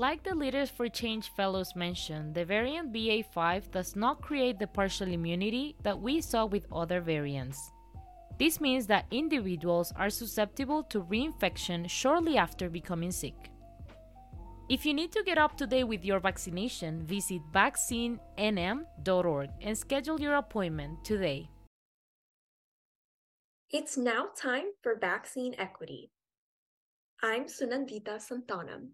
Like the Leaders for Change fellows mentioned, the variant BA5 does not create the partial immunity that we saw with other variants. This means that individuals are susceptible to reinfection shortly after becoming sick. If you need to get up to date with your vaccination, visit vaccinenm.org and schedule your appointment today. It's now time for vaccine equity. I'm Sunandita Santanam.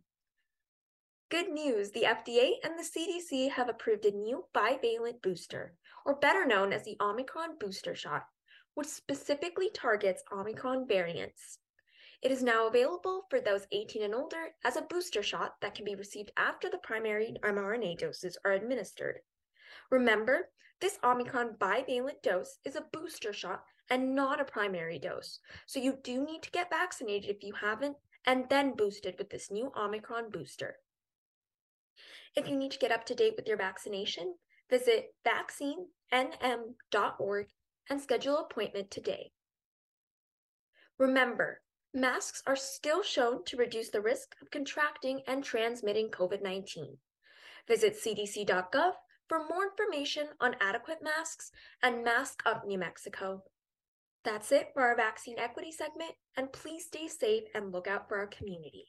Good news the FDA and the CDC have approved a new bivalent booster, or better known as the Omicron booster shot, which specifically targets Omicron variants. It is now available for those 18 and older as a booster shot that can be received after the primary mRNA doses are administered. Remember, this Omicron bivalent dose is a booster shot and not a primary dose, so you do need to get vaccinated if you haven't and then boosted with this new Omicron booster. If you need to get up to date with your vaccination, visit vaccinenm.org and schedule an appointment today. Remember, masks are still shown to reduce the risk of contracting and transmitting COVID 19. Visit cdc.gov for more information on adequate masks and Mask Up New Mexico. That's it for our vaccine equity segment, and please stay safe and look out for our community.